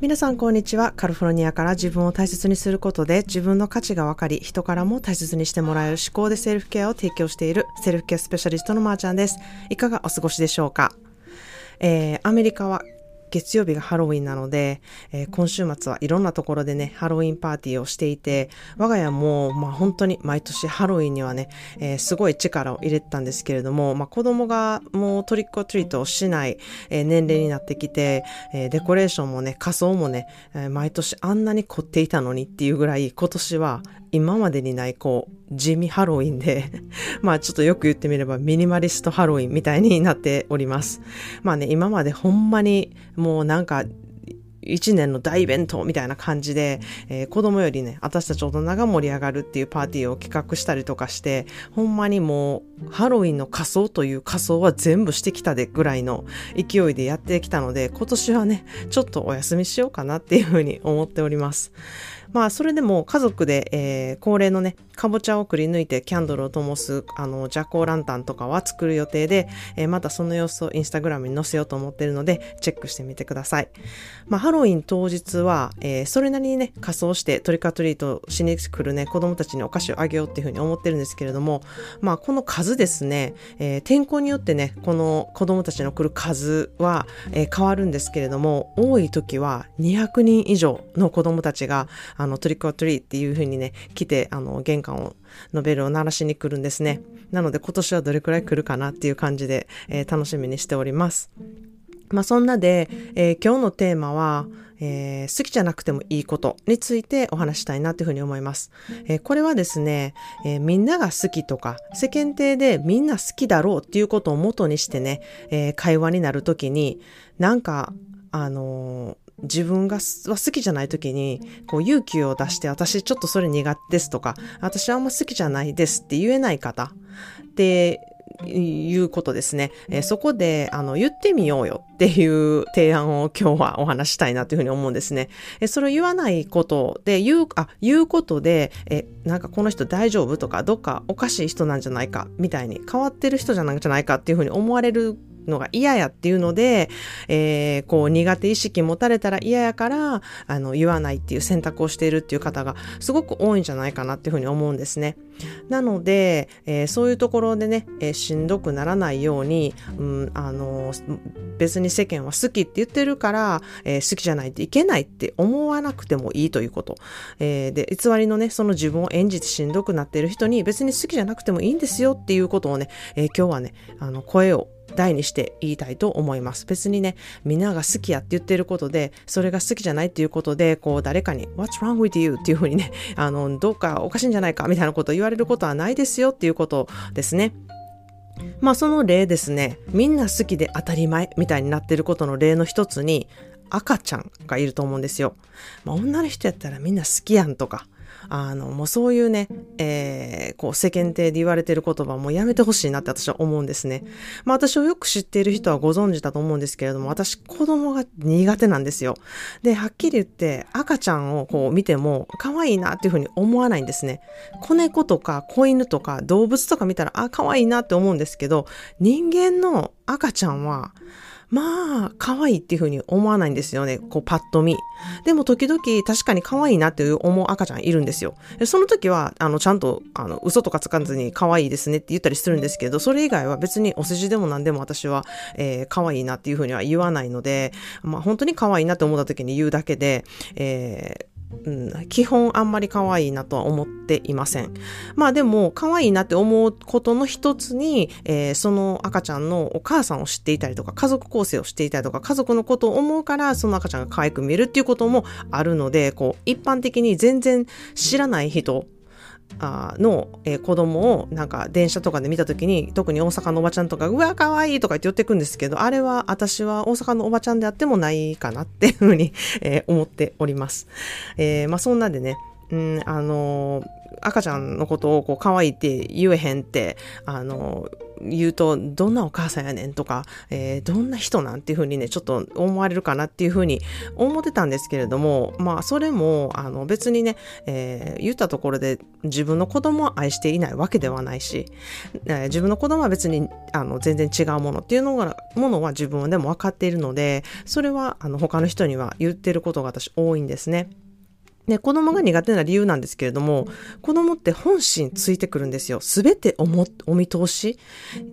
皆さんこんにちは。カルフォルニアから自分を大切にすることで自分の価値が分かり、人からも大切にしてもらえる思考でセルフケアを提供しているセルフケアスペシャリストのまーちゃんです。いかがお過ごしでしょうか、えー、アメリカは月曜日がハロウィンなので、えー、今週末はいろんなところでね、ハロウィンパーティーをしていて、我が家も、まあ本当に毎年ハロウィンにはね、えー、すごい力を入れてたんですけれども、まあ子供がもうトリックオトリートをしない、えー、年齢になってきて、えデコレーションもね、仮装もね、え毎年あんなに凝っていたのにっていうぐらい、今年は今までにない、こう、地味ハロウィンで まあちょっとよく言ってみればミニマリストハロウィンみたいになっております。まあね、今までほんまにもうなんか一年の大イベントみたいな感じで、えー、子供よりね、私たち大人が盛り上がるっていうパーティーを企画したりとかして、ほんまにもう、ハロウィンの仮装という仮装は全部してきたでぐらいの勢いでやってきたので、今年はね、ちょっとお休みしようかなっていうふうに思っております。まあ、それでも家族で、えー、恒例のね、かぼちゃをくり抜いてキャンドルを灯す、あの、ジャコーランタンとかは作る予定で、えー、またその様子をインスタグラムに載せようと思ってるので、チェックしてみてください。まあ、ハロウィン当日は、えー、それなりにね、仮装してトリカトリートしに来るね、子供たちにお菓子をあげようっていうふうに思ってるんですけれども、まあ、この数ですね、えー、天候によってね、この子供たちの来る数は、え、変わるんですけれども、多い時は200人以上の子供たちが、あの、トリックオトリーっていうふうにね、来て、あの、玄関をのベルを鳴らしに来るんですね。なので今年はどれくらい来るかなっていう感じで、えー、楽しみにしております。まあそんなで、えー、今日のテーマは、えー、好きじゃなくてもいいことについてお話したいなというふうに思います。えー、これはですね、え、みんなが好きとか、世間体でみんな好きだろうっていうことを元にしてね、え会話になるときに、なんか、あの自分がは好きじゃない時に、こう勇気を出して、私ちょっとそれ苦手ですとか、私はあんま好きじゃないですって言えない方っていうことですね。えー、そこで、あの、言ってみようよっていう提案を今日はお話したいなというふうに思うんですね。えー、それを言わないことで、言う、あ、言うことで、えー、なんかこの人大丈夫とか、どっかおかしい人なんじゃないか、みたいに変わってる人じゃないじゃないかっていうふうに思われるのが嫌やっていうので、えー、こう苦手意識持たれたら嫌やから、あの、言わないっていう選択をしているっていう方がすごく多いんじゃないかなっていうふうに思うんですね。なので、えー、そういうところでね、えー、しんどくならないように、うん、あの別に世間は好きって言ってるから、えー、好きじゃないといけないって思わなくてもいいということ。えー、で、偽りのね、その自分を演じてしんどくなっている人に別に好きじゃなくてもいいんですよっていうことをね、えー、今日はね、あの、声を大にして言いたいと思います。別にね、みんなが好きやって言ってることで、それが好きじゃないっていうことで、こう誰かに What's wrong with you? っていうふうにね、あの、どうかおかしいんじゃないかみたいなことを言われることはないですよっていうことですね。まあその例ですね、みんな好きで当たり前みたいになってることの例の一つに、赤ちゃんがいると思うんですよ。まあ女の人やったらみんな好きやんとか、あの、もうそういうね、えー、こう世間体で言われてる言葉もやめてほしいなって私は思うんですね。まあ私をよく知っている人はご存知だと思うんですけれども、私子供が苦手なんですよ。で、はっきり言って赤ちゃんをこう見ても可愛いなっていうふうに思わないんですね。子猫とか子犬とか動物とか見たら、あ、可愛いなって思うんですけど、人間の赤ちゃんは、まあ、可愛いっていうふうに思わないんですよね。こう、パッと見。でも、時々、確かに可愛いなっていう思う赤ちゃんいるんですよ。その時は、あの、ちゃんと、あの、嘘とかつかずに可愛いですねって言ったりするんですけど、それ以外は別にお世辞でも何でも私は、えー、可愛いなっていうふうには言わないので、まあ、本当に可愛いなって思った時に言うだけで、えーうん、基本あんまり可愛いなとは思っていません。まあでも可愛いなって思うことの一つに、えー、その赤ちゃんのお母さんを知っていたりとか家族構成を知っていたりとか家族のことを思うからその赤ちゃんが可愛く見えるっていうこともあるので、こう一般的に全然知らない人の、えー、子供をなんか電車とかで見た時に特に大阪のおばちゃんとかうわ可愛いとか言って寄ってくんですけどあれは私は大阪のおばちゃんであってもないかなっていうふうに、えー、思っております。えー、まあそんなでね、うん、あの赤ちゃんのことをこう可愛いって言えへんって、あの言うと、どんなお母さんやねんとか、えー、どんな人なんていうふうにね、ちょっと思われるかなっていうふうに思ってたんですけれども、まあ、それも、あの、別にね、えー、言ったところで自分の子供を愛していないわけではないし、えー、自分の子供は別に、あの、全然違うものっていうのが、ものは自分でも分かっているので、それは、あの、他の人には言ってることが私多いんですね。で、子供が苦手な理由なんですけれども、子供って本心ついてくるんですよ。すべておも、お見通し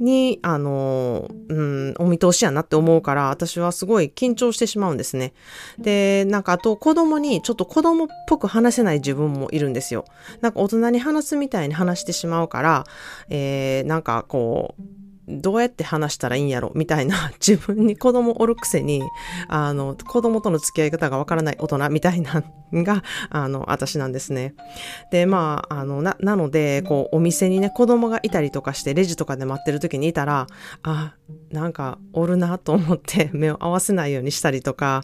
に、あの、うん、お見通しやなって思うから、私はすごい緊張してしまうんですね。で、なんかあと子供にちょっと子供っぽく話せない自分もいるんですよ。なんか大人に話すみたいに話してしまうから、えー、なんかこう、どうやって話したらいいんやろみたいな 自分に子供おるくせに、あの、子供との付き合い方がわからない大人みたいなが、あの、私なんですね。で、まあ、あの、な、なので、こう、お店にね、子供がいたりとかして、レジとかで待ってる時にいたら、あ、なんか、おるなと思って 目を合わせないようにしたりとか、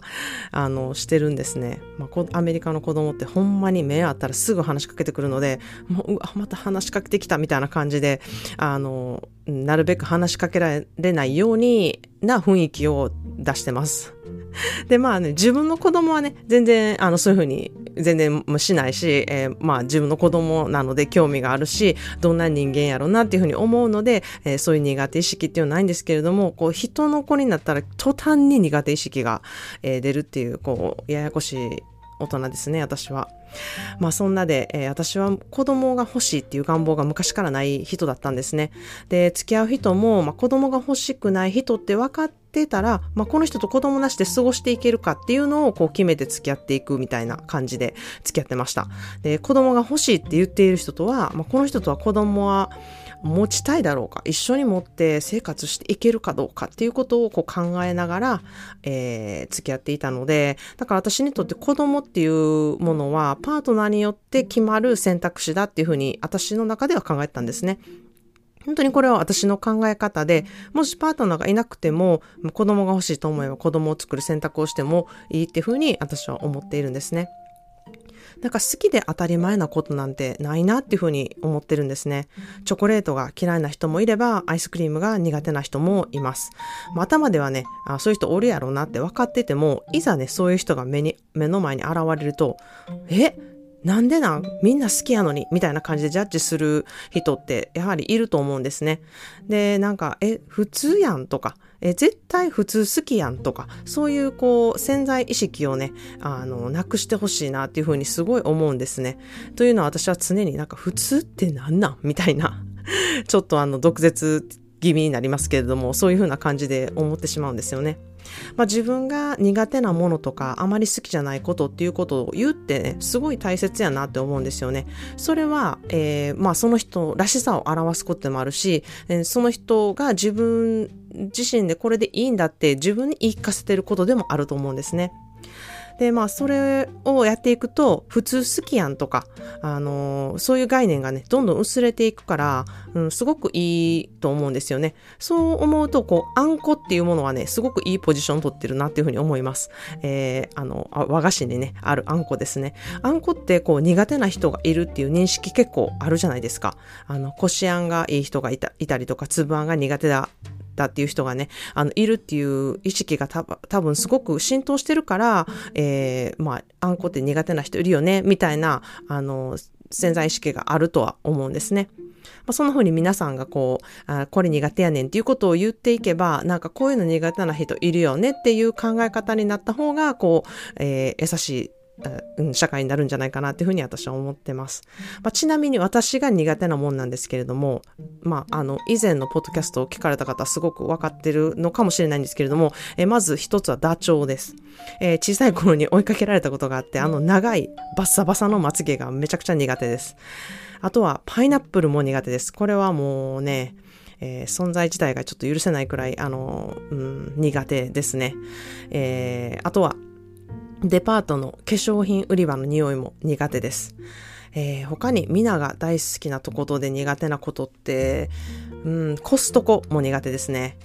あの、してるんですね。まあ、アメリカの子供ってほんまに目あったらすぐ話しかけてくるので、もう、うわ、また話しかけてきたみたいな感じで、あの、なるべく話しかけられないようにな雰囲気を出してます。で、まあね、自分の子供はね、全然、あの、そういうふうに、全然しないし、えー、まあ自分の子供なので興味があるし、どんな人間やろうなっていうふうに思うので、えー、そういう苦手意識っていうのはないんですけれども、こう、人の子になったら途端に苦手意識が、えー、出るっていう、こう、ややこしい大人ですね、私は。まあそんなで、えー、私は子供が欲しいっていう願望が昔からない人だったんですね。で、付き合う人も、まあ、子供が欲しくない人って分かってたら、まあ、この人と子供なしで過ごしていけるかっていうのをこう決めて付き合っていくみたいな感じで付き合ってました。で、子供が欲しいって言っている人とは、まあ、この人とは子供は持ちたいだろうか、一緒に持って生活していけるかどうかっていうことをこう考えながら、えー、付き合っていたので、だから私にとって子供っていうものはパートナーによって決まる選択肢だっていうふうに私の中では考えたんですね。本当にこれは私の考え方で、もしパートナーがいなくても、子供が欲しいと思えば子供を作る選択をしてもいいっていうふうに私は思っているんですね。なんか好きで当たり前なことなんてないなっていうふうに思ってるんですね。チョコレートが嫌いな人もいれば、アイスクリームが苦手な人もいます。まあ、頭ではねあ、そういう人おるやろうなって分かってても、いざね、そういう人が目に、目の前に現れると、え？なんでなん？みんな好きやのに？みたいな感じでジャッジする人ってやはりいると思うんですね。で、なんか、え、普通やんとか、え絶対普通好きやんとか、そういうこう潜在意識をね、あの、なくしてほしいなっていうふうにすごい思うんですね。というのは私は常になんか普通って何なんみたいな、ちょっとあの、毒舌気味になりますけれども、そういうふうな感じで思ってしまうんですよね。まあ、自分が苦手なものとかあまり好きじゃないことっていうことを言ってね、すごい大切やなって思うんですよね。それは、えー、まあその人らしさを表すことでもあるし、えー、その人が自分自身でこれでいいんだって自分に言い聞かせてることでもあると思うんですね。で、まあ、それをやっていくと、普通好きやんとか、あのー、そういう概念がね、どんどん薄れていくから、うん、すごくいいと思うんですよね。そう思うと、こう、あんこっていうものはね、すごくいいポジション取ってるなっていうふうに思います。えー、あの、和菓子にね、あるあんこですね。あんこって、こう、苦手な人がいるっていう認識結構あるじゃないですか。あの、こしあんがいい人がいたいたりとか、粒あんが苦手だだっていう人がね、あの、いるっていう意識がた多分すごく浸透してるから、えー、まあ、あんこって苦手な人いるよね、みたいな、あの、潜在意識があるとは思うんですね。まあ、そんな風に皆さんがこうあ、これ苦手やねんっていうことを言っていけば、なんかこういうの苦手な人いるよねっていう考え方になった方が、こう、えー、優しいうん、社会になるんじゃないかなっていうふうに私は思ってます。まあ、ちなみに私が苦手なもんなんですけれども、まあ、あの、以前のポッドキャストを聞かれた方はすごくわかってるのかもしれないんですけれども、えまず一つはダチョウです、えー、小さい頃に追いかけられたことがあって、あの長いバッサバサのまつげがめちゃくちゃ苦手です。あとはパイナップルも苦手です。これはもうね、えー、存在自体がちょっと許せないくらい、あの、うん、苦手ですね。えー、あとは、デパートの化粧品売り場の匂いも苦手です。えー、他に皆が大好きなところで苦手なことって、うん、コストコも苦手ですね。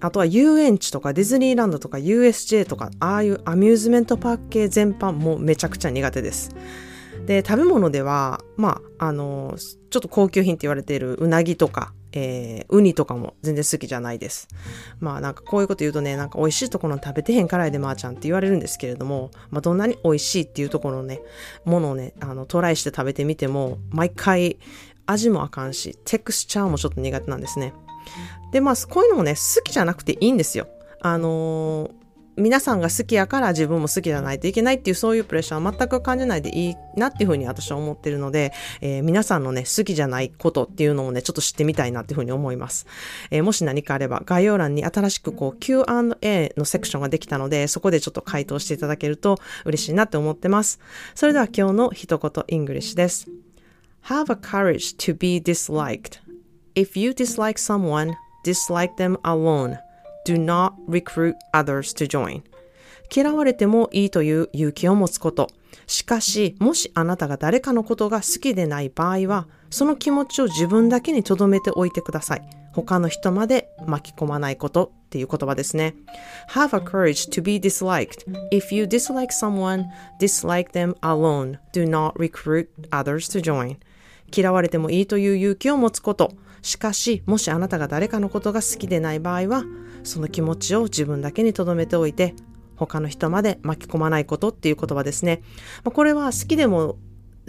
あとは遊園地とかディズニーランドとか USJ とか、ああいうアミューズメントパーク系全般もめちゃくちゃ苦手です。で、食べ物では、まあ、あの、ちょっと高級品って言われているうなぎとか、えー、ウニとかも全然好きじゃないです。まあなんかこういうこと言うとね、なんか美味しいところの食べてへんからいでまーちゃんって言われるんですけれども、まあどんなに美味しいっていうところのね、ものをね、あのトライして食べてみても、毎回味もあかんし、テクスチャーもちょっと苦手なんですね。で、まあこういうのもね、好きじゃなくていいんですよ。あのー皆さんが好きやから自分も好きじゃないといけないっていうそういうプレッシャーは全く感じないでいいなっていうふうに私は思ってるので、えー、皆さんのね、好きじゃないことっていうのをね、ちょっと知ってみたいなっていうふうに思います。えー、もし何かあれば概要欄に新しくこう Q&A のセクションができたので、そこでちょっと回答していただけると嬉しいなって思ってます。それでは今日の一言 English です。Have a courage to be disliked. If you dislike someone, dislike them alone. Do not recruit others to join. 嫌われてもいいという勇気を持つこと。しかし、もしあなたが誰かのことが好きでない場合は、その気持ちを自分だけに留めておいてください。他の人まで巻き込まないことっていう言葉ですね。Have a courage to be disliked. If you dislike someone, dislike them alone. Do not recruit others to join. 嫌われてもいいという勇気を持つこと。しかし、もしあなたが誰かのことが好きでない場合は、その気持ちを自分だけに留めておいて、他の人まで巻き込まないことっていう言葉ですね。これは好きでも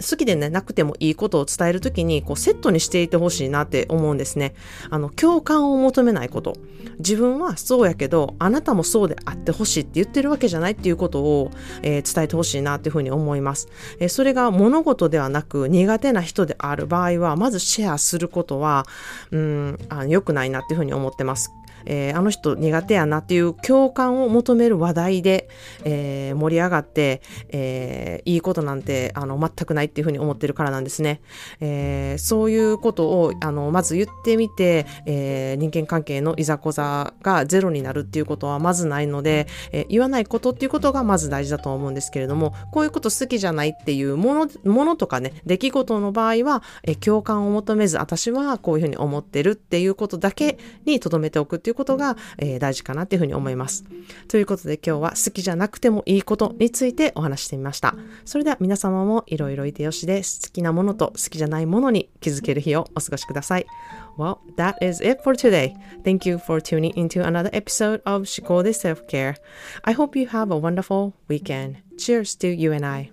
好きでね、なくてもいいことを伝えるときに、こう、セットにしていてほしいなって思うんですね。あの、共感を求めないこと。自分はそうやけど、あなたもそうであってほしいって言ってるわけじゃないっていうことを、えー、伝えてほしいなっていうふうに思います。えー、それが物事ではなく、苦手な人である場合は、まずシェアすることは、うん、あ良くないなっていうふうに思ってます。えー、あの人苦手やなっていう共感を求める話題で、え、盛り上がって、え、いいことなんてあの全くないないっていうふうに思ってるからなんですね。えー、そういうことをあのまず言ってみて、えー、人間関係のいざこざがゼロになるっていうことはまずないので、えー、言わないことっていうことがまず大事だと思うんですけれども、こういうこと好きじゃないっていうもの、ものとかね、出来事の場合は、えー、共感を求めず、私はこういうふうに思ってるっていうことだけに留めておくっていういうことが、えー、大事かなっていうふうに思います。ということで今日は好きじゃなくてもいいことについてお話してみました。それでは皆様もいろいろいてよしで好きなものと好きじゃないものに気づける日をお過ごしください。Well, that is it for today. Thank you for tuning into another episode of 思考で Self-Care. I hope you have a wonderful weekend. Cheers to you and I.